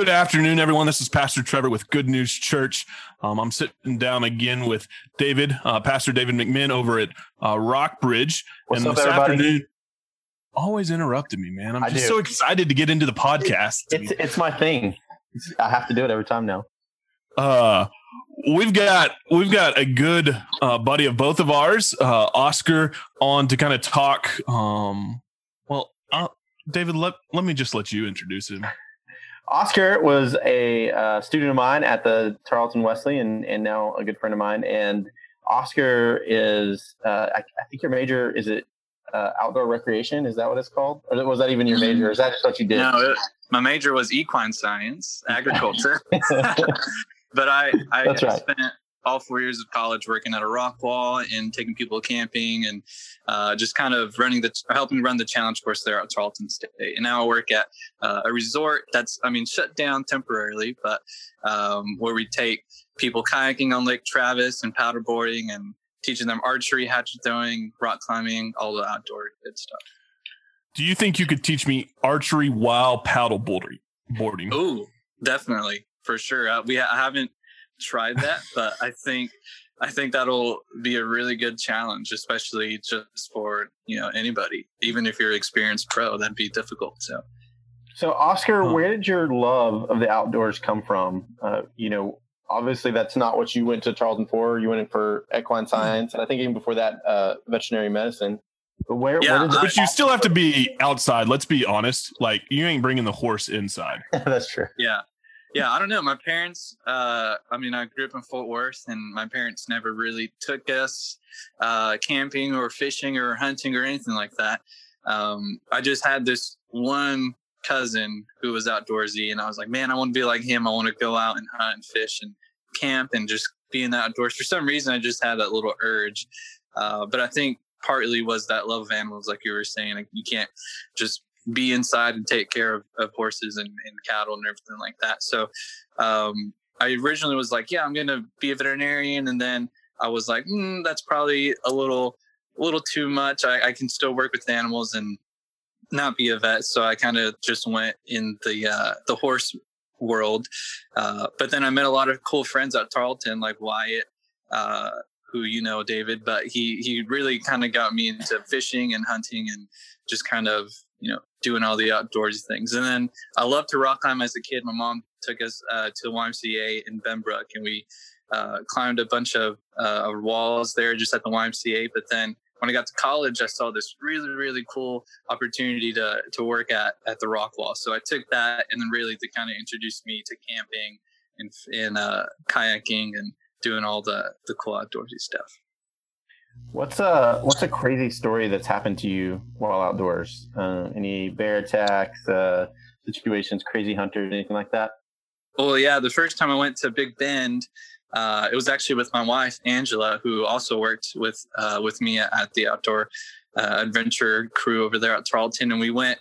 Good afternoon, everyone. This is Pastor Trevor with Good News Church. Um, I'm sitting down again with David, uh, Pastor David McMinn over at uh, Rockbridge. What's and up, this everybody? afternoon, always interrupting me, man. I'm I just do. so excited to get into the podcast. It's it's my thing. It's, I have to do it every time now. uh we've got we've got a good uh buddy of both of ours uh oscar on to kind of talk um well uh, david let let me just let you introduce him Oscar was a uh, student of mine at the Tarleton Wesley, and and now a good friend of mine. And Oscar is, uh, I, I think your major is it uh, outdoor recreation? Is that what it's called, or was that even your major? Or is that just what you did? No, it, my major was equine science, agriculture. but I, I right. spent all four years of college working at a rock wall and taking people camping and uh, just kind of running the helping run the challenge course there at Tarleton State. And now I work at uh, a resort that's, I mean, shut down temporarily, but um, where we take people kayaking on Lake Travis and paddleboarding and teaching them archery, hatchet throwing, rock climbing, all the outdoor good stuff. do you think you could teach me archery while paddle boarding boarding Oh, definitely for sure. Uh, we I haven't tried that, but I think I think that'll be a really good challenge, especially just for you know anybody. Even if you're experienced pro, that'd be difficult. So So, Oscar, Huh. where did your love of the outdoors come from? Uh, you know, obviously that's not what you went to Tarleton for. You went in for equine science, and I think even before that, uh, veterinary medicine. But where, Yeah, where did but you still have to be outside let's be honest like you ain't bringing the horse inside that's true. yeah. Yeah, I don't know. My parents, uh, I mean, I grew up in Fort Worth, and my parents never really took us uh, camping or fishing or hunting or anything like that. Um, I just had this one cousin who was outdoorsy, and I was like, man, I want to be like him. I want to go out and hunt and fish and camp and just be in the outdoors. For some reason, I just had that little urge. Uh, but I think partly was that love of animals, like you were saying. Like you can't just be inside and take care of, of horses and, and cattle and everything like that. So um, I originally was like, yeah, I'm going to be a veterinarian. And then I was like, mm, that's probably a little, a little too much. I, I can still work with animals and not be a vet. So I kind of just went in the, uh, the horse world. Uh, but then I met a lot of cool friends at Tarleton, like Wyatt, uh, who you know, David, but he, he really kind of got me into fishing and hunting and just kind of, you know, doing all the outdoorsy things. And then I loved to rock climb as a kid. My mom took us uh, to the YMCA in Benbrook, and we uh, climbed a bunch of uh, walls there just at the YMCA. But then when I got to college, I saw this really, really cool opportunity to to work at at the rock wall. So I took that, and then really to kind of introduce me to camping and and uh, kayaking and doing all the the cool outdoorsy stuff. What's a what's a crazy story that's happened to you while outdoors? Uh, any bear attacks, uh, situations, crazy hunters, anything like that? Well, yeah, the first time I went to Big Bend, uh, it was actually with my wife Angela, who also worked with uh, with me at, the outdoor uh, adventure crew over there at Tarleton, and we went,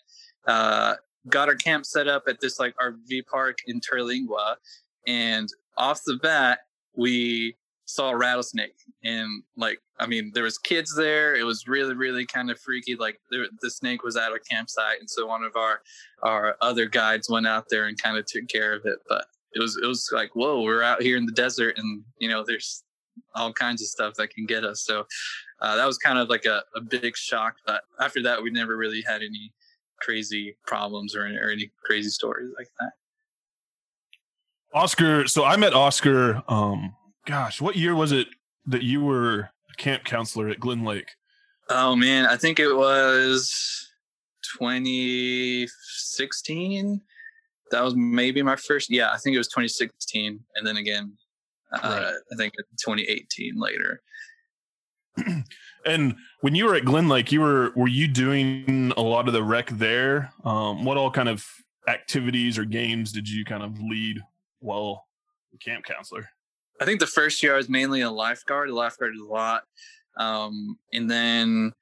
uh, got our camp set up at this like RV park in Terlingua, and off the bat we saw a rattlesnake, and like I mean, there was kids there. It was really, really kind of freaky. Like there, the snake was at our campsite, and so one of our our other guides went out there and kind of took care of it. But it was it was like, whoa, we're out here in the desert, and you know, there's all kinds of stuff that can get us. So uh, that was kind of like a, a big shock. But after that, we never really had any crazy problems or, or any crazy stories like that. oscar so i met oscar um gosh what year was it that you were a camp counselor at glen lake Oh man, I think it was 2016. That was maybe my first. Yeah, I think it was 2016, and then again, uh, I think 2018 later. And when you were at Glen Lake, you were were you doing a lot of the rec there? Um, what all kind of activities or games did you kind of lead while camp counselor? I think the first year I was mainly a lifeguard. A lifeguard a lot, um, and then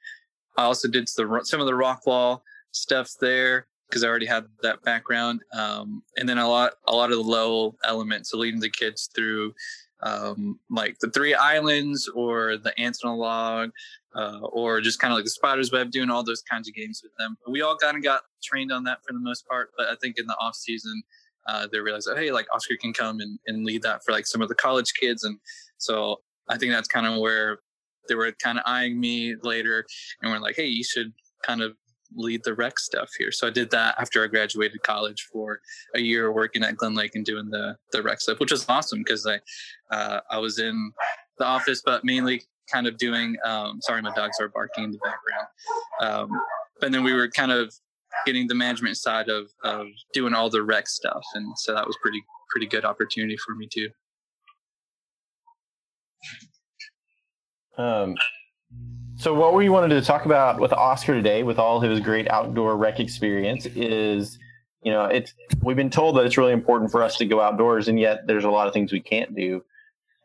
I also did the, some of the rock wall stuff there because I already had that background. Um, and then a lot, a lot of the low elements, so leading the kids through um, like the three islands or the ants on a log, uh, or just kind of like the spider's web, doing all those kinds of games with them. We all kind of got trained on that for the most part, but I think in the off season, uh, they realized that hey, like Oscar can come and, and lead that for like some of the college kids, and so I think that's kind of where they were kind of eyeing me later, and we're like, hey, you should kind of lead the rec stuff here. So I did that after I graduated college for a year working at Glen Lake and doing the the rec stuff, which was awesome because I uh, I was in the office, but mainly kind of doing. Um, sorry, my dogs are barking in the background. Um, but then we were kind of getting the management side of of doing all the rec stuff, and so that was pretty pretty good opportunity for me too. Um, so what we wanted to talk about with Oscar today, with all his great outdoor rec experience, is you know it's we've been told that it's really important for us to go outdoors, and yet there's a lot of things we can't do.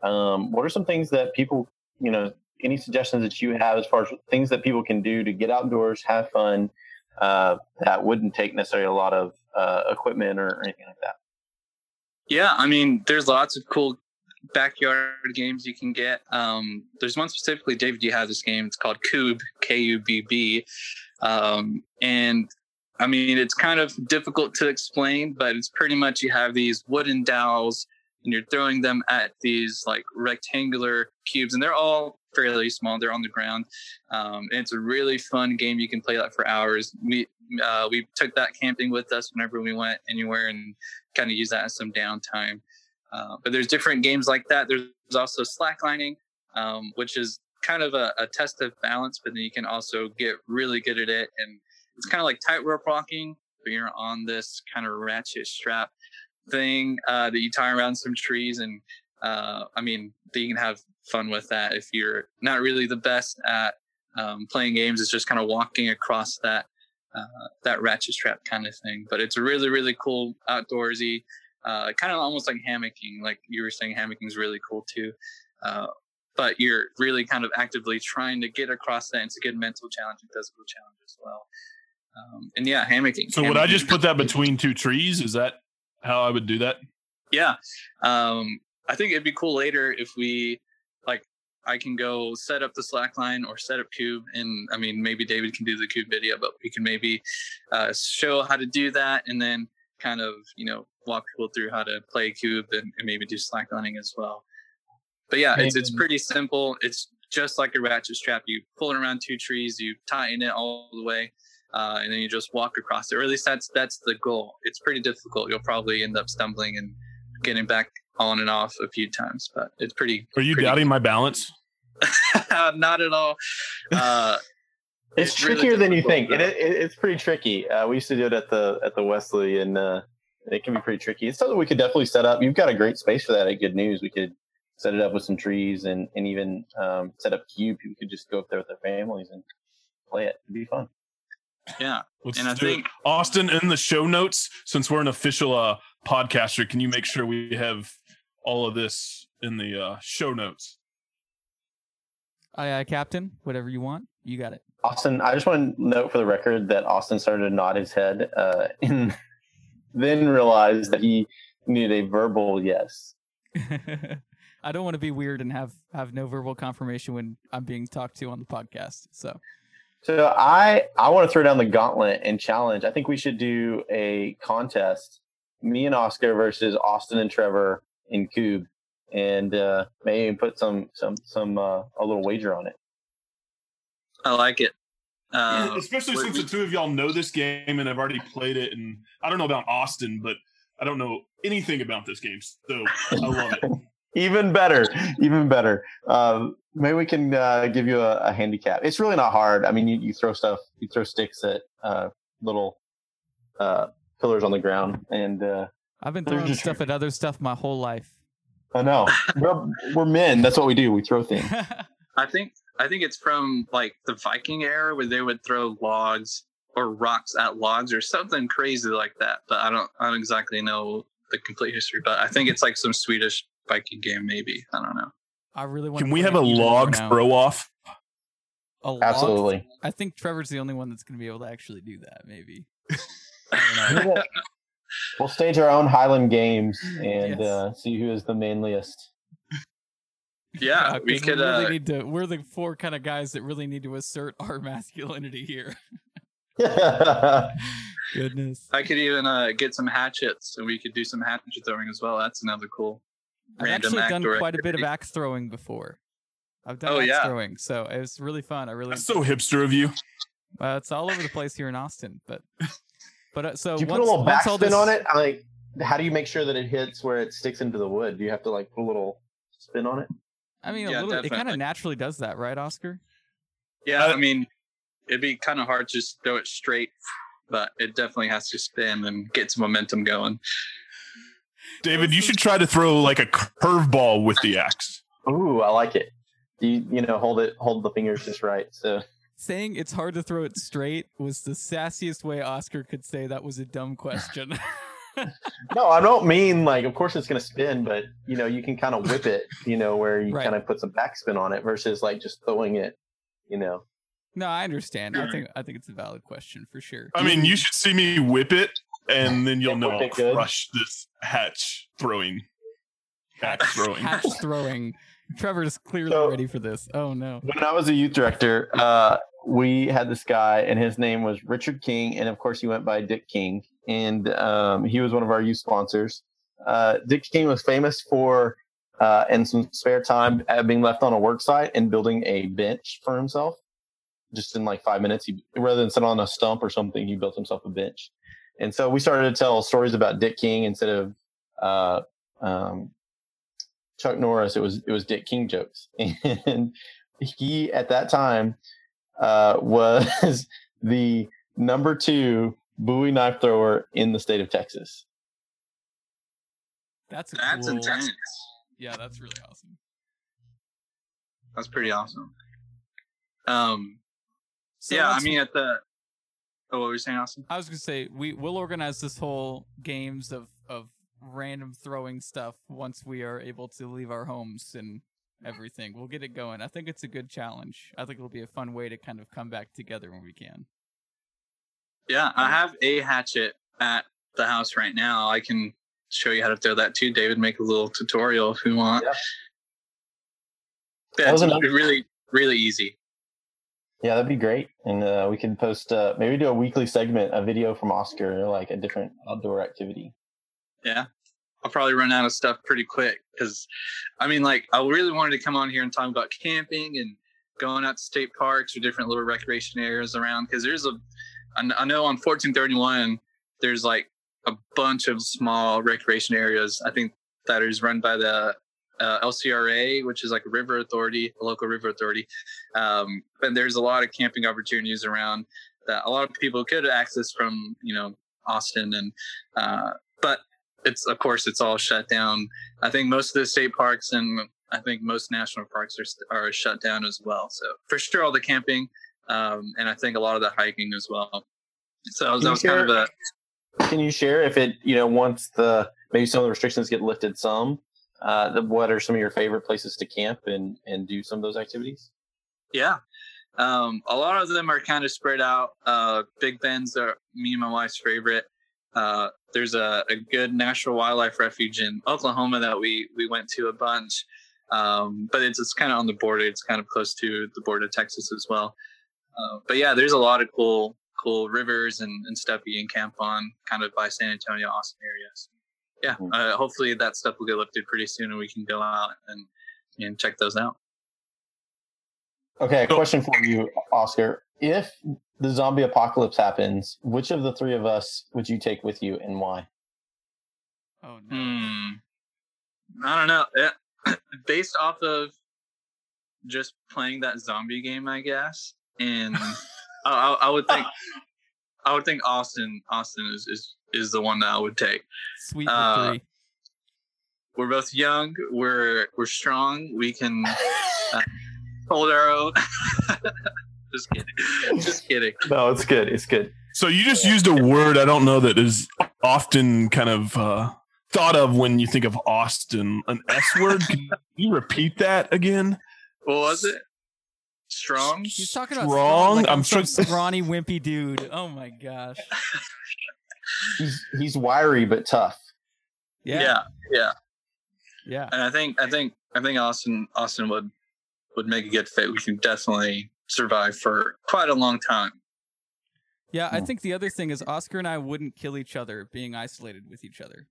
Um, what are some things that people, you know, any suggestions that you have as far as things that people can do to get outdoors, have fun, uh, that wouldn't take necessarily a lot of uh, equipment or, or anything like that? Yeah, I mean, there's lots of cool backyard games you can get. Um, there's one specifically, David, you have this game. It's called Kubb, K U B B. Um, and I mean, it's kind of difficult to explain, but it's pretty much you have these wooden dowels and you're throwing them at these like rectangular cubes, and they're all fairly small. They're on the ground. Um, it's a really fun game. You can play that for hours. We uh, we took that camping with us whenever we went anywhere and kind of use that as some downtime. Uh, but there's different games like that. There's also slacklining, um, which is kind of a, a, test of balance, but then you can also get really good at it. And it's kind of like tightrope walking, but you're on this kind of ratchet strap thing uh, that you tie around some trees. And uh, I mean, you can have fun with that if you're not really the best at um, playing games. It's just kind of walking across that uh, that ratchet strap kind of thing. But it's a really really cool outdoorsy, uh, kind of almost like hammocking. Like you were saying, hammocking is really cool too. Uh, but you're really kind of actively trying to get across that. It's a good mental challenge and physical challenge as well. Um, and yeah, hammocking. So hammocking. would I just put that between two trees? Is that how I would do that? Yeah. Um, I think it'd be cool later if we I can go set up the slack line or set up Kubb. and I mean maybe David can do the Kubb video, but we can maybe uh, show how to do that and then kind of, you know, walk people through how to play Kubb and, and maybe do slacklining as well. But yeah, it's it's pretty simple. It's just like a ratchet strap. You pull it around two trees, you tighten it all the way, uh, and then you just walk across it. Or at least that's that's the goal. It's pretty difficult. You'll probably end up stumbling and getting back on and off a few times, but it's pretty. Are you pretty doubting my balance? Not at all. Uh, it's, it's really trickier than you think. It, it, it's pretty tricky. Uh, we used to do it at the at the Wesley, and uh, it can be pretty tricky. It's something we could definitely set up. You've got a great space for that at Good News. We could set it up with some trees and and even um, set up Kubb. People could just go up there with their families and play it. It'd be fun. yeah, Let's and I do it. think Austin in the show notes. Since we're an official uh, podcaster, can you make sure we have all of this in the uh, show notes? Aye, aye, Captain. Whatever you want, you got it. Austin, I just want to note for the record that Austin started to nod his head uh, and then realized that he needed a verbal yes. I don't want to be weird and have have no verbal confirmation when I'm being talked to on the podcast. So So I I want to throw down the gauntlet and challenge. I think we should do a contest, me and Oscar versus Austin and Trevor in Kubb, and uh, maybe put some some some uh, a little wager on it. I like it. Uh, Especially since we- the two of y'all know this game and have already played it, and I don't know about Austin, but I don't know anything about this game, so I love it. Even better, even better. Um, maybe we can uh, give you a, a handicap. It's really not hard. I mean, you, you throw stuff, you throw sticks at uh, little uh, pillars on the ground, and uh, I've been throwing just- stuff at other stuff my whole life. I know we're, we're men. That's what we do. We throw things. I think I think it's from like the Viking era where they would throw logs or rocks at logs or something crazy like that. But I don't I don't exactly know the complete history. But I think it's like some Swedish Viking game, maybe. I don't know. I really want. Can we have a log throw off? A log? Absolutely. I think Trevor's the only one that's going to be able to actually do that. Maybe. I don't. We'll stage our own Highland games and Yes. uh, see who is the manliest. Yeah, we could. really Uh, need to. We're the four kind of guys that really need to assert our masculinity here. Goodness. I could even uh, get some hatchets, and we could do some hatchet throwing as well. That's another cool. I've random actually done outdoor quite a bit of axe throwing before. I've done Oh, axe yeah. throwing, so it was really fun. I really That's so hipster of you. Well, it's all over the place here in Austin, but but uh, so Do you once, put a little once backspin this, on it? I Like, how do you make sure that it hits where it sticks into the wood? Do you have to like put a little spin on it? I mean, a Yeah, little, it kind of naturally does that, right, Oscar? Yeah, I mean, it'd be kind of hard to just throw it straight, but it definitely has to spin and get some momentum going. David, you should try to throw like a curveball with the axe. Ooh, I like it. You you know hold it hold the fingers just right. So Saying it's hard to throw it straight was the sassiest way Oscar could say that was a dumb question. no, I don't mean like. Of course, it's going to spin, but you know you can kind of whip it. You know where you Right. kind of put some backspin on it versus like just throwing it. You know. no, I understand. I think I think it's a valid question for sure. I mean, you should see me whip it, and then you'll know I'll it good. crush this hatch throwing. Axe throwing. Hatch throwing. Trevor is clearly So- ready for this. Oh no. When I was a youth director, uh, we had this guy, and his name was Richard King, and of course, he went by Dick King, and um, he was one of our youth sponsors. Uh, Dick King was famous for, uh, in some spare time, uh, being left on a work site and building a bench for himself. Just in like five minutes, he rather than sit on a stump or something, he built himself a bench. And so we started to tell stories about Dick King instead of uh, um, Chuck Norris. It was it was Dick King jokes, and he at that time uh, was the number two Bowie knife thrower in the state of Texas. That's a That's cool, intense. Yeah, that's really awesome. That's pretty awesome. Um, So yeah, I once- mean, at the. Oh, what were you saying, Austin? I was gonna say we will organize this whole games of of random throwing stuff once we are able to leave our homes and everything. We'll get it going. I think it's a good challenge. I think it'll be a fun way to kind of come back together when we can. Yeah, I have a hatchet at the house right now. I can show you how to throw that too, David. Make a little tutorial if you want. Yeah. Yeah, That was really, really easy. Yeah, that'd be great, and uh, we can post uh, maybe do a weekly segment, a video from Oscar, like a different outdoor activity. Yeah. I'll probably run out of stuff pretty quick because, I mean, like, I really wanted to come on here and talk about camping and going out to state parks or different little recreation areas around because there's a, I know on 1431, there's like a bunch of small recreation areas. I think that is run by the uh, LCRA, which is like a river authority, a local river authority. Um, and there's a lot of camping opportunities around that a lot of people could access from, you know, Austin and, uh, but it's of course it's all shut down. I think most of the state parks and I think most national parks are are shut down as well. So for sure, all the camping, um, and I think a lot of the hiking as well. So that was, that was kind of a Can you share if it, you know, once the maybe some of the restrictions get lifted, some, uh, the, what are some of your favorite places to camp and and do some of those activities? Yeah. Um, a lot of them are kind of spread out. Uh, Big Bend's are me and my wife's favorite. Uh, there's a, a good national wildlife refuge in Oklahoma that we we went to a bunch, um, but it's it's kind of on the border. It's kind of close to the border of Texas as well. Uh, but yeah, there's a lot of cool cool rivers and, and stuff you can camp on, kind of by San Antonio, Austin areas. Yeah, Mhm. uh, hopefully that stuff will get lifted pretty soon, and we can go out and and check those out. Okay, a question for you, Oscar. If the zombie apocalypse happens, which of the three of us would you take with you and why? Oh no. Hmm. I don't know. Based off of just playing that zombie game, I guess, and I, I, I would think, I would think Austin, Austin is, is is the one that I would take. Sweet uh, victory. We're both young. We're we're strong. We can hold our own. Just kidding. Just kidding. No, it's good. It's good. So you just used a word I don't know that is often kind of uh, thought of when you think of Austin, an S word. Can you repeat that again? What was it? Strong. He's talking about strong. strong. Like I'm, I'm some trying- scrawny, wimpy dude. Oh my gosh. He's he's wiry but tough. Yeah. yeah. Yeah. Yeah. and I think I think I think Austin Austin would would make a good fit. We can definitely survive for quite a long time. Yeah, I Hmm. think the other thing is Oscar and I wouldn't kill each other being isolated with each other,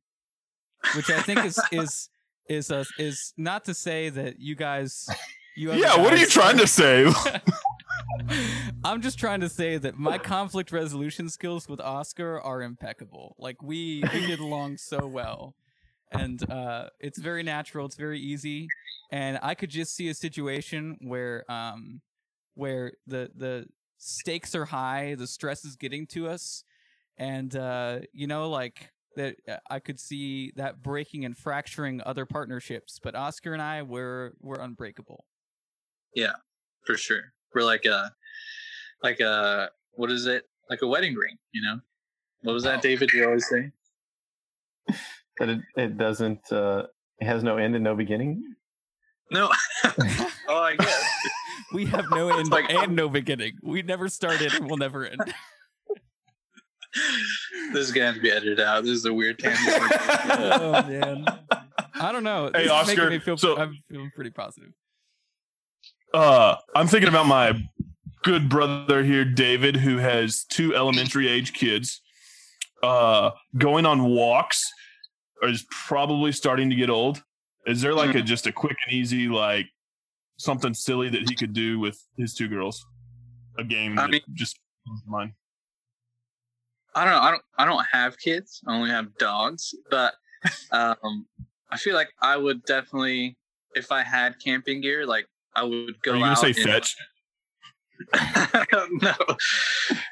which I think is is is uh, is not to say that you guys. You other Yeah, what are you trying to say? I'm just trying to say that my conflict resolution skills with Oscar are impeccable. Like we we get along so well, and uh, it's very natural. It's very easy, and I could just see a situation where um where the the stakes are high, the stress is getting to us, and uh, you know like that uh, I could see that breaking and fracturing other partnerships. But Oscar and I were were unbreakable. Yeah, for sure. We're like a, like a, what is it? Like a wedding ring, you know? What was that, David? You always say? That it, it doesn't. Uh, it has no end and no beginning. No. oh, I guess. We have no end like- and no beginning. We never started and we'll never end. this is gonna be edited out. This is a weird tangent. oh man, I don't know. Hey, This is Oscar, me feel. so- I'm feeling pretty positive. uh, I'm thinking about my good brother here, David, who has two elementary age kids. Uh, going on walks is probably starting to get old. Is there like a just a quick and easy like something silly that he could do with his two girls? A game I that mean- just mind. I don't know. I don't. I don't have kids. I only have dogs. But um, I feel like I would definitely, if I had camping gear, like I would go Are you gonna out. say fetch? no.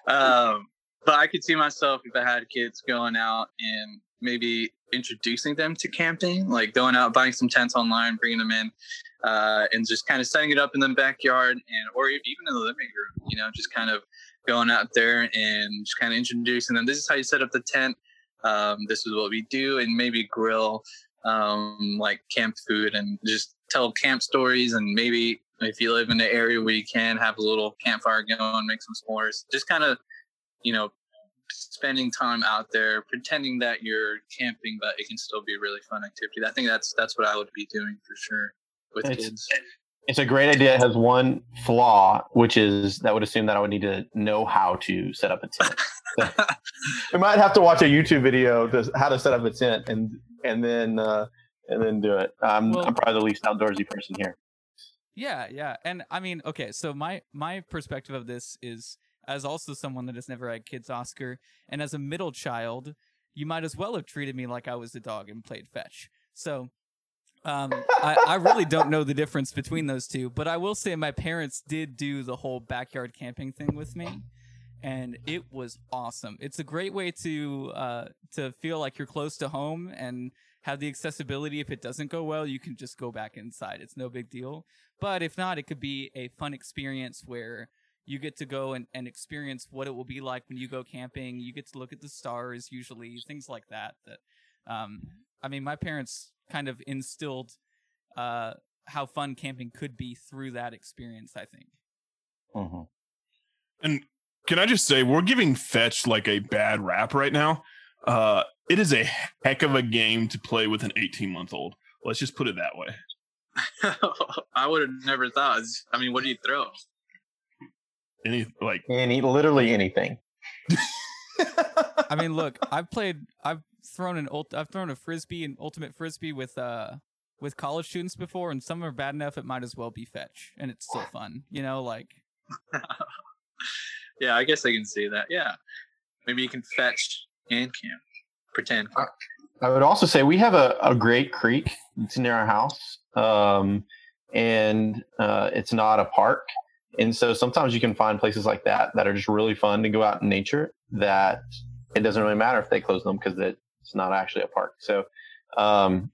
Um, but I could see myself if I had kids going out and maybe introducing them to camping, like going out buying some tents online, bringing them in, uh, and just kind of setting it up in the backyard and or even in the living room. You know, just kind of going out there and just kind of introducing them. This is how you set up the tent. Um, this is what we do, and maybe grill um, like camp food and just tell camp stories and maybe if you live in an area where you can have a little campfire going, make some s'mores, just kind of, you know, spending time out there, pretending that you're camping, but it can still be a really fun activity. I think that's that's what I would be doing for sure with It's- kids. It's a great idea. It has one flaw, which is that would assume that I would need to know how to set up a tent. we might have to watch a YouTube video to how to set up a tent and and then uh, and then do it. I'm, Well- I'm probably the least outdoorsy person here. Yeah, yeah, and I mean, okay, so my my perspective of this is as also someone that has never had kids, Oscar, and as a middle child, you might as well have treated me like I was a dog and played fetch. So. Um, I, I really don't know the difference between those two, but I will say my parents did do the whole backyard camping thing with me, and it was awesome. It's a great way to uh, to feel like you're close to home and have the accessibility. If it doesn't go well, you can just go back inside. It's no big deal. But if not, it could be a fun experience where you get to go and, and experience what it will be like when you go camping. You get to look at the stars, usually things like that. That, um, I mean, my parents kind of instilled uh, how fun camping could be through that experience. I think. Mhm. And can I just say, we're giving fetch like a bad rap right now. Uh, it is a heck of a game to play with an 18 month old. Let's just put it that way. I would have never thought. I mean, what do you throw? Any like Any literally anything. I mean, look, I've played, I've thrown an ult, I've thrown a frisbee, an ultimate frisbee with uh with college students before, and some are bad enough it might as well be fetch, and it's still fun. You know, like yeah, I guess I can see that. Yeah, maybe you can fetch and camp, pretend. camp. I would also say we have a, a great creek that's near our house, um, and uh, it's not a park. And so sometimes you can find places like that that are just really fun to go out in nature. That it doesn't really matter if they close them because it's not actually a park. So, um,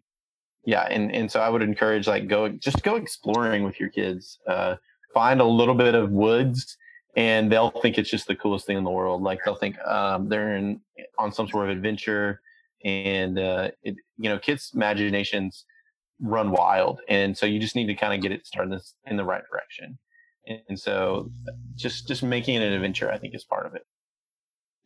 yeah, and and so I would encourage like go just go exploring with your kids. Uh, find a little bit of woods, and they'll think it's just the coolest thing in the world. Like they'll think um, they're in on some sort of adventure and uh, it, you know kids imaginations run wild and so you just need to kind of get it started in the right direction and, and so just just making it an adventure i think is part of it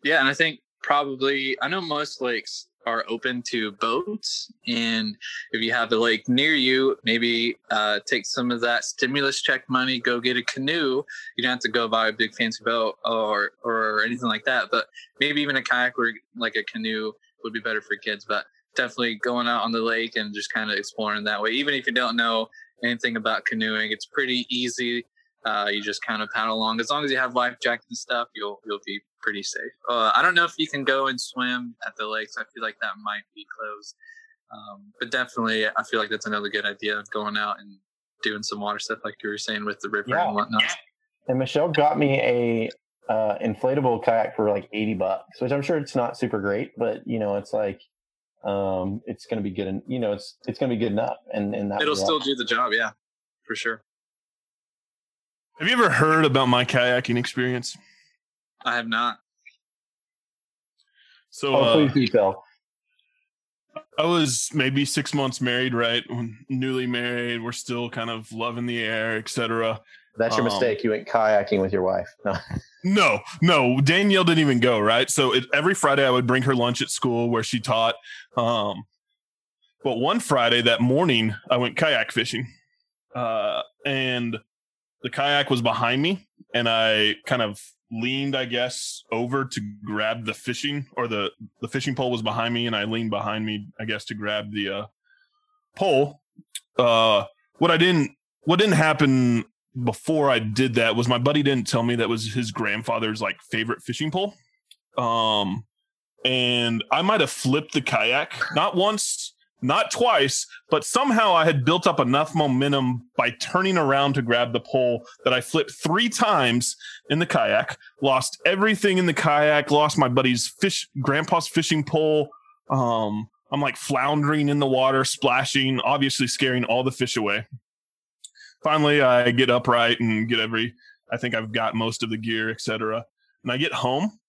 Yeah, and I think probably I know most lakes are open to boats and if you have a lake near you maybe uh, take some of that stimulus check money go get a canoe. You don't have to go buy a big fancy boat or or anything like that but maybe even a kayak or like a canoe would be better for kids but definitely going out on the lake and just kind of exploring that way. Even if you don't know anything about canoeing it's pretty easy uh, you just kind of paddle along as long as you have life jackets and stuff you'll you'll be pretty safe. Uh, I don't know if you can go and swim at the lakes. I feel like that might be closed. Um, but definitely, I feel like that's another good idea of going out and doing some water stuff, like you were saying with the river Yeah. and whatnot. And Michelle got me a uh, inflatable kayak for like eighty bucks, which I'm sure it's not super great, but you know, it's like um, it's gonna be good, and you know, it's it's gonna be good enough, and and that It'll still do the job, yeah, for sure. Have you ever heard about my kayaking experience? I have not. So Oh, uh, please detail. I was maybe six months married, right? Newly married, we're still kind of loving the air, etc. That's your um, mistake. You went kayaking with your wife. No. No, no, Danielle didn't even go, right? So it, every Friday I would bring her lunch at school where she taught. Um, but one Friday that morning I went kayak fishing. Uh, and the kayak was behind me and I kind of leaned, I guess, over to grab the fishing or the, the fishing pole was behind me and I leaned behind me, I guess, to grab the, uh, pole. Uh, what I didn't, what didn't happen before I did that was my buddy didn't tell me that was his grandfather's like favorite fishing pole. Um and I might have flipped the kayak not once, not twice, but somehow I had built up enough momentum by turning around to grab the pole that I flipped 3 times in the kayak, lost everything in the kayak, lost my buddy's fish grandpa's fishing pole. Um I'm like floundering in the water, splashing, obviously scaring all the fish away. Finally i get upright and get every i think i've got most of the gear etc and i get home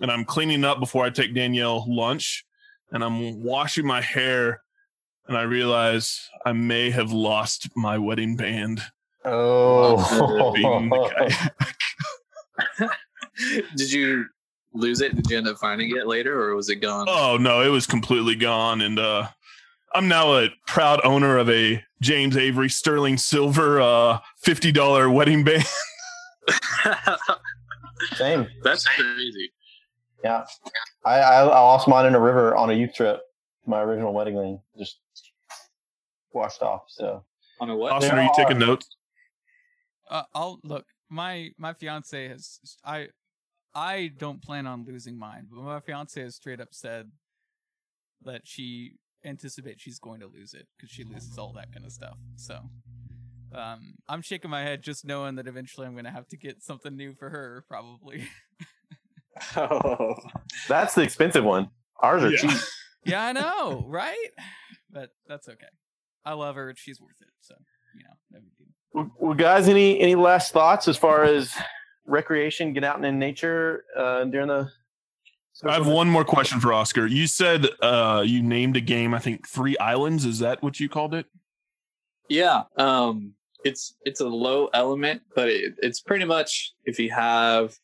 and i'm cleaning up before i take danielle lunch and i'm washing my hair and i realize i may have lost my wedding band Oh. Did you lose it? Did you end up finding it later, or was it gone? oh no it was completely gone and uh i'm now a proud owner of a james avery sterling silver uh $50 wedding band same. That's crazy. Yeah, I, I I lost mine in a river on a youth trip. My original wedding ring just washed off. So On a what? austin There are you are- taking notes Uh, I'll look. My my fiance has I I don't plan on losing mine, but my fiance has straight up said that she anticipates she's going to lose it because she loses all that kind of stuff. So um, I'm shaking my head just knowing that eventually I'm going to have to get something new for her, probably. Oh, that's the expensive one. Ours are Yeah. cheap. yeah, I know, right? But that's okay. I love her; she's worth it. So you know, no big deal. Well, well, guys, any any last thoughts as far as recreation, get out in nature uh, during the? I have one more question for Oscar. You said uh, you named a game, I think Three Islands. Is that what you called it? Yeah, um, it's it's a low element, but it, it's pretty much if you have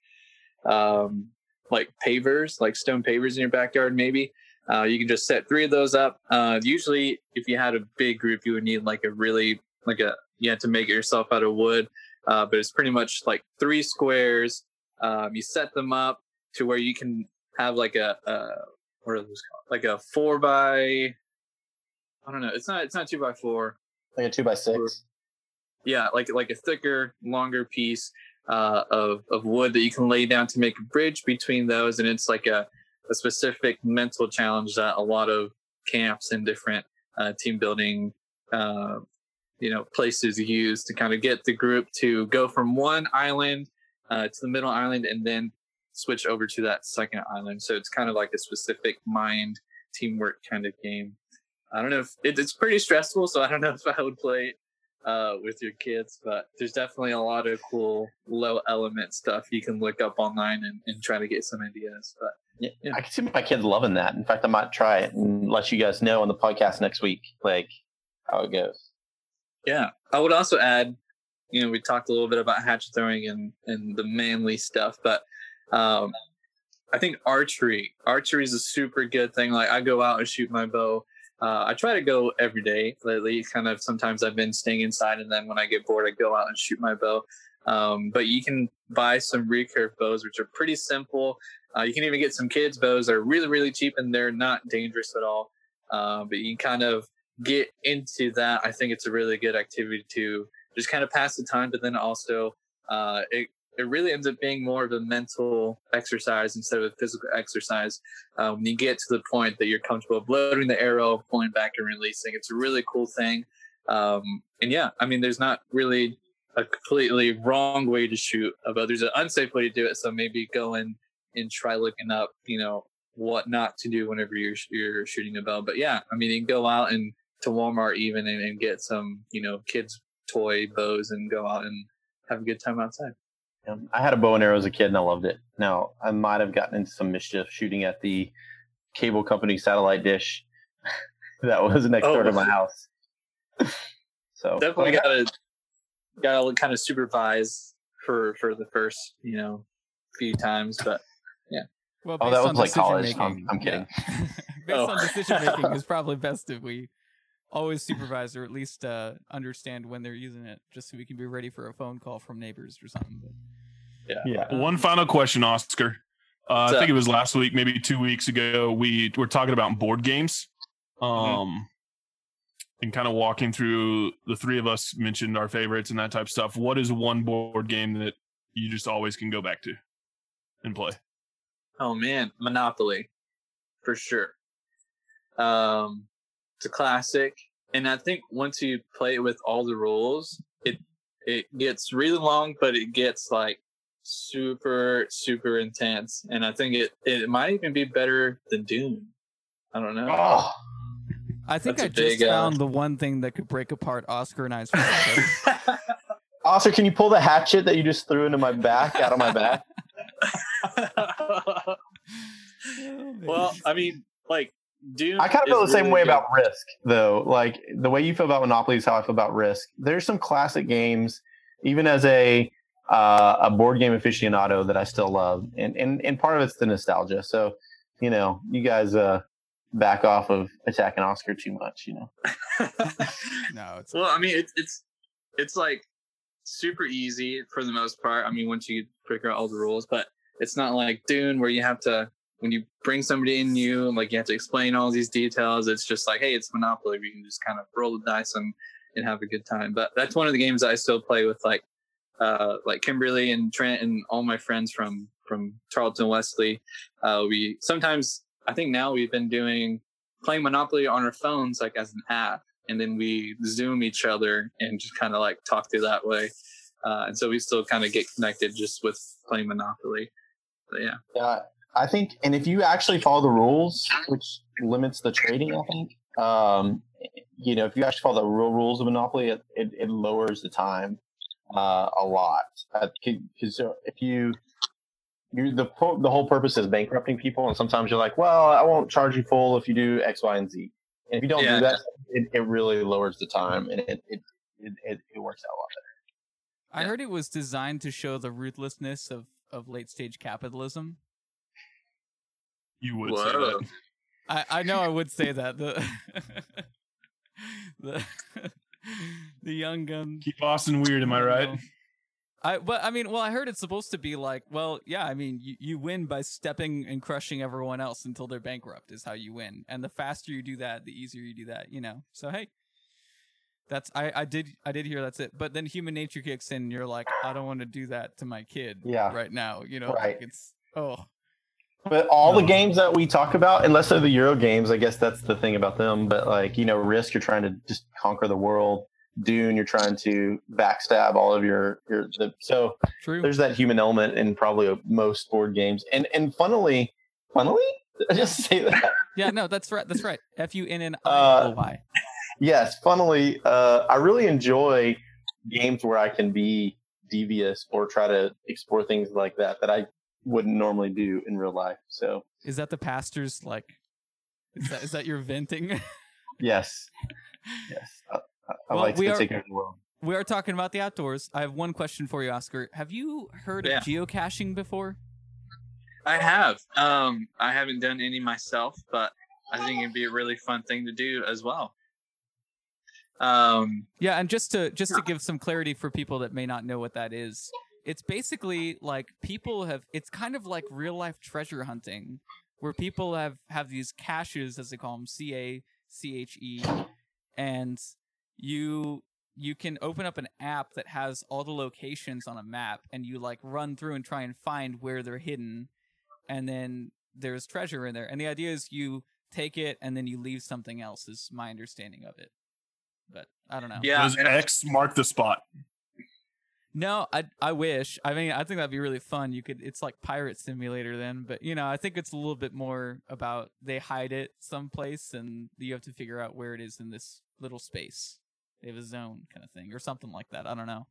um, like pavers, like stone pavers in your backyard, maybe uh, you can just set three of those up. Uh, usually, if you had a big group, you would need like a really like a you had to make it yourself out of wood, uh, but it's pretty much like three squares. Um, you set them up to where you can have like a, a what are those called? Like a four by I don't know. It's not. It's not two by four like a two by six. yeah like like a thicker longer piece uh, of of wood that you can lay down to make a bridge between those. And it's like a, a specific mental challenge that a lot of camps and different uh, team building uh, you know places use to kind of get the group to go from one island uh, to the middle island and then switch over to that second island. So it's kind of like a specific mind teamwork kind of game. I don't know if it, it's pretty stressful so i don't know if i would play uh, with your kids, but there's definitely a lot of cool low element stuff you can look up online and, and try to get some ideas. But Yeah, Yeah. I can see my kids loving that. In fact, I might try it and let you guys know on the podcast next week, like how it goes. yeah, I would also add, you know, we talked a little bit about hatchet throwing and, and the manly stuff, but um, I think archery. Archery is a super good thing. Like I go out and shoot my bow. Uh, I try to go every day lately. Kind of sometimes I've been staying inside, and then when I get bored, I go out and shoot my bow. Um, but you can buy some recurve bows, which are pretty simple. Uh, you can even get some kids' bows. They're really, really cheap, and they're not dangerous at all. Uh, but you can kind of get into that. I think it's a really good activity to just kind of pass the time, but then also uh, it it really ends up being more of a mental exercise instead of a physical exercise. Um, when you get to the point that you're comfortable loading the arrow, pulling back and releasing, it's a really cool thing. Um, and yeah, I mean, there's not really a completely wrong way to shoot bow. There's an unsafe way to do it. So maybe go in and try looking up, you know, what not to do whenever you're you're shooting a bow. But yeah, I mean, you can go out and to Walmart even and, and get some, you know, kids toy bows and go out and have a good time outside. Yeah, I had a bow and arrow as a kid and I loved it. Now I might have gotten into some mischief shooting at the cable company satellite dish that was next oh, door to Oh. my house. so Definitely gotta gotta kind of supervise for for the first, you know, few times. But yeah. Well, Oh, that on was like college. making, I'm- I'm kidding. yeah. based Oh. on decision making, is probably best if we always supervise or at least uh, understand when they're using it, just so we can be ready for a phone call from neighbors or something. But, Yeah. um, One final question, Oscar. Uh, I think it was last week, maybe two weeks ago. We were talking about board games, um, Mm-hmm. and kind of walking through. The three of us mentioned our favorites and that type of stuff. What is one board game that you just always can go back to and play? oh man, Monopoly, for sure. Um, it's a classic, and I think once you play it with all the rules, it it gets really long, but it gets like super super intense, and I think it it might even be better than Dune. I don't know. Oh, I think That's I a just big, uh, found the one thing that could break apart Oscar and I's friendship. Oscar, can you pull the hatchet that you just threw into my back out of my back? well, I mean, like Dune. I kind of feel is the same really way good. about Risk, though. Like the way you feel about Monopoly is how I feel about Risk. There's some classic games, even as a uh, a board game aficionado, that I still love, and and and part of it's the nostalgia. So, you know, you guys uh, back off of attacking Oscar too much. You know, no, it's Well, I mean, it's it's it's like super easy for the most part. I mean, once you figure out all the rules, but it's not like Dune where you have to when you bring somebody in new, like you have to explain all these details. It's just like, hey, it's Monopoly. We can just kind of roll the dice and and have a good time. But that's one of the games I still play with like uh like Kimberly and Trent and all my friends from from Tarleton Wesley. Uh we sometimes I think now we've been doing playing Monopoly on our phones like as an app and then we zoom each other and just kind of like talk through that way uh, and so we still kind of get connected just with playing monopoly but yeah yeah. I think, and if you actually follow the rules, which limits the trading, I think, um, you know, if you actually follow the real rules of Monopoly, it, it, it lowers the time uh, a lot. Because if you, you the the whole purpose is bankrupting people, and sometimes you're like, well, I won't charge you full if you do X, Y, and Z. And if you don't Yeah. do that, it, it really lowers the time, and it it, it, it, it works out a lot better. I heard it was designed to show the ruthlessness of, of late stage capitalism. You would say Whoa. that. I, I know I would say that. The the the young gun. Keep Austin weird, am I right? I but I mean, well, I heard it's supposed to be like, well, yeah, I mean, you, you win by stepping and crushing everyone else until they're bankrupt is how you win. And the faster you do that, the easier you do that, you know. So hey, that's I I did I did hear that's it. But then human nature kicks in and you're like, I don't want to do that to my kid Yeah. right now, you know. Right. Like it's oh, But all the games that we talk about, unless they're the Euro games, I guess that's the thing about them. But like you know, Risk, you're trying to just conquer the world. Dune, you're trying to backstab all of your your. The, so true. there's that human element in probably most board games. And and funnily, funnily, I just say that. Yeah, no, that's right. That's right. F U N N I Uh, Y. yes, funnily, uh, I really enjoy games where I can be devious or try to explore things like that that I wouldn't normally do in real life. So Is that the pastor's like? Is that is that your venting? yes, yes, I, I, I Well, like we to are- take over the world. we are talking about the outdoors. I have one question for you, Oscar. Have you heard Yeah. of geocaching before? I have. Um, I haven't done any myself, but I think it'd be a really fun thing to do as well. Um, Yeah, and just to just to give some clarity for people that may not know what that is, it's basically like people have it's kind of like real life treasure hunting where people have have these caches as they call them C A C H E and you you can open up an app that has all the locations on a map and you like run through and try and find where they're hidden and then there's treasure in there. And the idea is you take it and then you leave something else is my understanding of it. But i don't know. Yeah, Does and I- X mark the spot? No, I I wish. I mean, I think that'd be really fun. You could it's like pirate simulator then, but you know, I think it's a little bit more about they hide it someplace and you have to figure out where it is in this little space. They have a zone kind of thing or something like that. I don't know.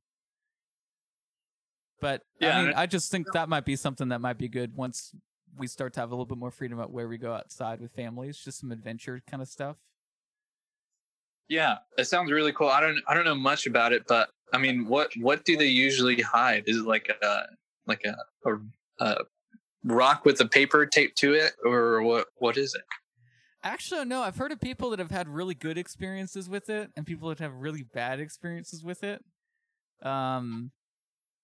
But Yeah, I mean, I just think that might be something that might be good once we start to have a little bit more freedom about where we go outside with families, just some adventure kind of stuff. yeah, it sounds really cool. I don't, I don't know much about it, but I mean, what, what do they usually hide? Is it like a, like a, a, a rock with a paper taped to it, or what? What is it? Actually, no. I've heard of people that have had really good experiences with it, and people that have really bad experiences with it. Um,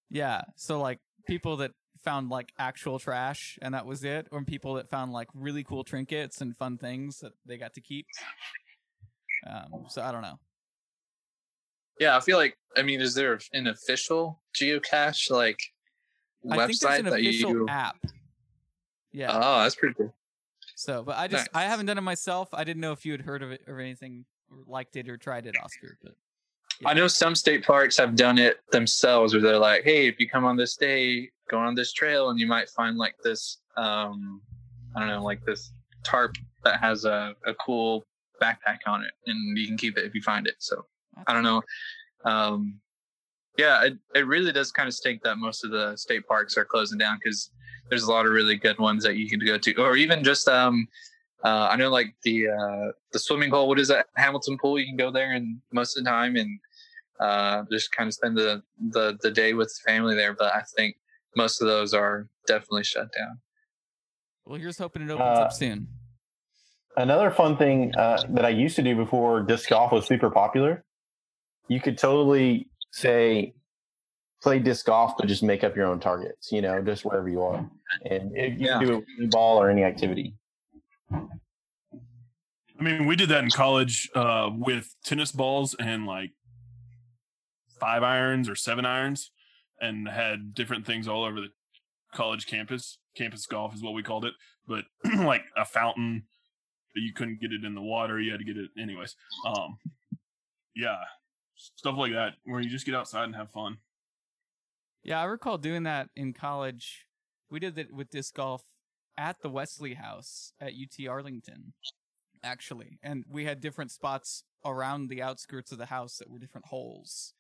yeah. So like people that found like actual trash, and that was it, or people that found like really cool trinkets and fun things that they got to keep. Um, so I don't know. Yeah, I feel like, I mean, is there an official geocache like I think there's website an that official you? app. Yeah. Oh, that's pretty cool. so, but I just I haven't done it myself. I didn't know if you had heard of it or anything, or liked it or tried it, Oscar. But I know some state parks have done it themselves where they're like, hey, if you come on this day, go on this trail and you might find like this um I don't know, like this tarp that has a, a cool backpack on it and you can keep it if you find it. So I don't know. Um yeah, it, it really does kind of stink that most of the state parks are closing down because there's a lot of really good ones that you can go to, or even just um, uh, I know like the uh, the swimming hole. What is that? Hamilton Pool. You can go there and most of the time and uh, just kind of spend the, the the day with the family there. But I think most of those are definitely shut down. well, here's hoping it opens Uh, up soon. Another fun thing uh, that I used to do before disc golf was super popular. You could totally say play disc golf, but just make up your own targets. You know, just wherever you are, and it, you Yeah. can do it with ball or any activity. I mean, we did that in college uh, with tennis balls and like five irons or seven irons, and had different things all over the college campus. Campus golf is what we called it, but like a fountain, but you couldn't get it in the water. You had to get it anyways. Um, yeah, stuff like that where you just get outside and have fun. Yeah, I recall doing that in college. We did it with disc golf at the Wesley House at UT Arlington, actually. And we had different spots around the outskirts of the house that were different holes.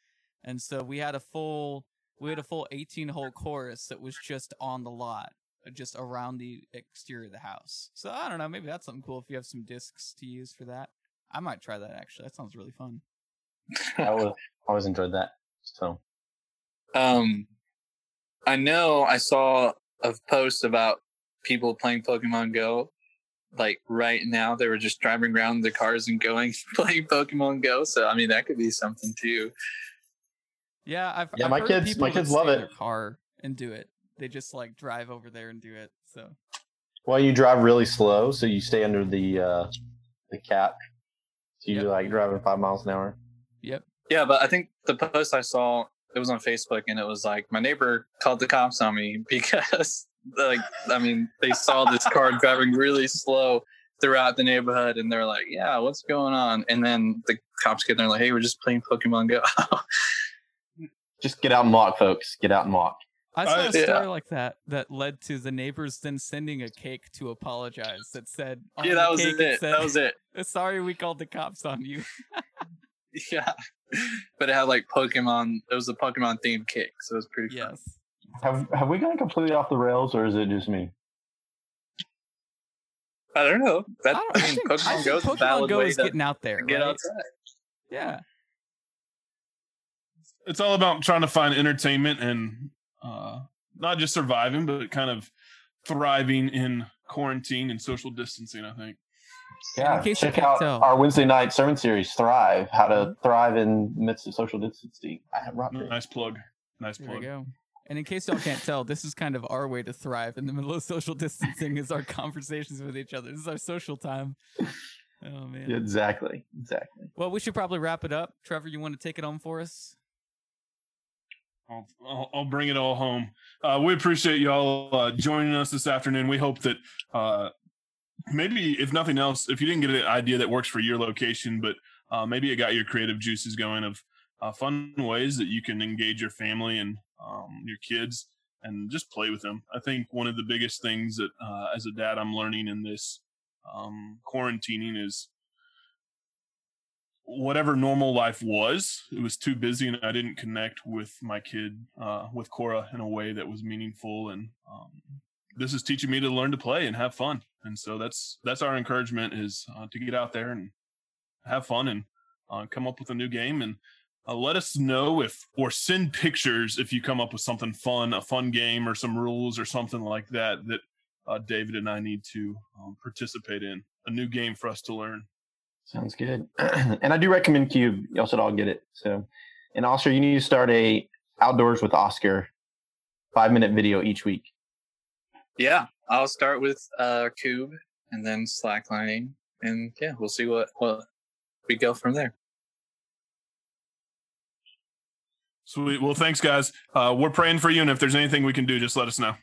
And so we had a full we had a full 18 hole course that was just on the lot, just around the exterior of the house. So I don't know, maybe that's something cool if you have some discs to use for that. I might try that actually. That sounds really fun. I was always enjoyed that. So Um, I know I saw a post about people playing Pokemon Go. Like right now, they were just driving around the cars and going playing Pokemon Go. So I mean, that could be something too. Yeah, I've Yeah, I've my heard kids- people my kids love in it. car and do it. They just like drive over there and do it. So well, you drive really slow, so you stay under the uh, the cap. So you're Yep. like driving five miles an hour. Yep. Yeah, but I think the post I saw it was on Facebook, and it was like my neighbor called the cops on me because, like, I mean, they saw this car driving really slow throughout the neighborhood, and they're like, "Yeah, what's going on?" And then the cops get there, like, "Hey, we're just playing Pokemon Go." Just get out and walk, folks. Get out and walk. I saw Uh, a story yeah. like that that led to the neighbors then sending a cake to apologize that said, yeah, that was cake it. said, That was it. Sorry, we called the cops on you. Yeah, but it had like Pokemon. It was a Pokemon themed cake, so it was pretty. fun. yes. Have Have we gone completely off the rails, or is it just me? I don't know. That I, I, don't, I mean, think, Pokemon I think Go is a Pokemon Go is getting out there. get right? outside. Yeah. It's all about trying to find entertainment and uh, not just surviving, but kind of thriving in quarantine and social distancing. I think. Yeah, in case you check can't out tell. our Wednesday night sermon series, "Thrive: How to Thrive in Midst of Social Distancing." I have rock Nice plug. Nice There we plug. go. And in case y'all can't tell, this is kind of our way to thrive in the middle of social distancing is our conversations with each other. This is our social time. Oh man. Exactly, exactly. Well, we should probably wrap it up. Trevor, you want to take it on for us? I'll, I'll, I'll bring it all home. Uh, we appreciate y'all uh, joining us this afternoon. We hope that uh, maybe, if nothing else, if you didn't get an idea that works for your location, but uh, maybe it got your creative juices going of uh, fun ways that you can engage your family and um, your kids and just play with them. I think one of the biggest things that, uh, as a dad, I'm learning in this um, quarantining is whatever normal life was, it was too busy, and I didn't connect with my kid, uh, with Cora, in a way that was meaningful. And um, this is teaching me to learn to play and have fun. And so that's that's our encouragement is uh, to get out there and have fun and uh, come up with a new game and. Uh, let us know if or send pictures if you come up with something fun, a fun game or some rules or something like that that uh, David and I need to um, participate in. A new game for us to learn. Sounds good. and I do recommend Kubb. Y'all should all get it. So, and Oscar, you need to start a outdoors with Oscar five minute video each week. Yeah, I'll start with uh Kubb and then slacklining, and yeah, we'll see what what we go from there. Sweet. Well, thanks, guys. Uh, we're praying for you, and if there's anything we can do, just let us know.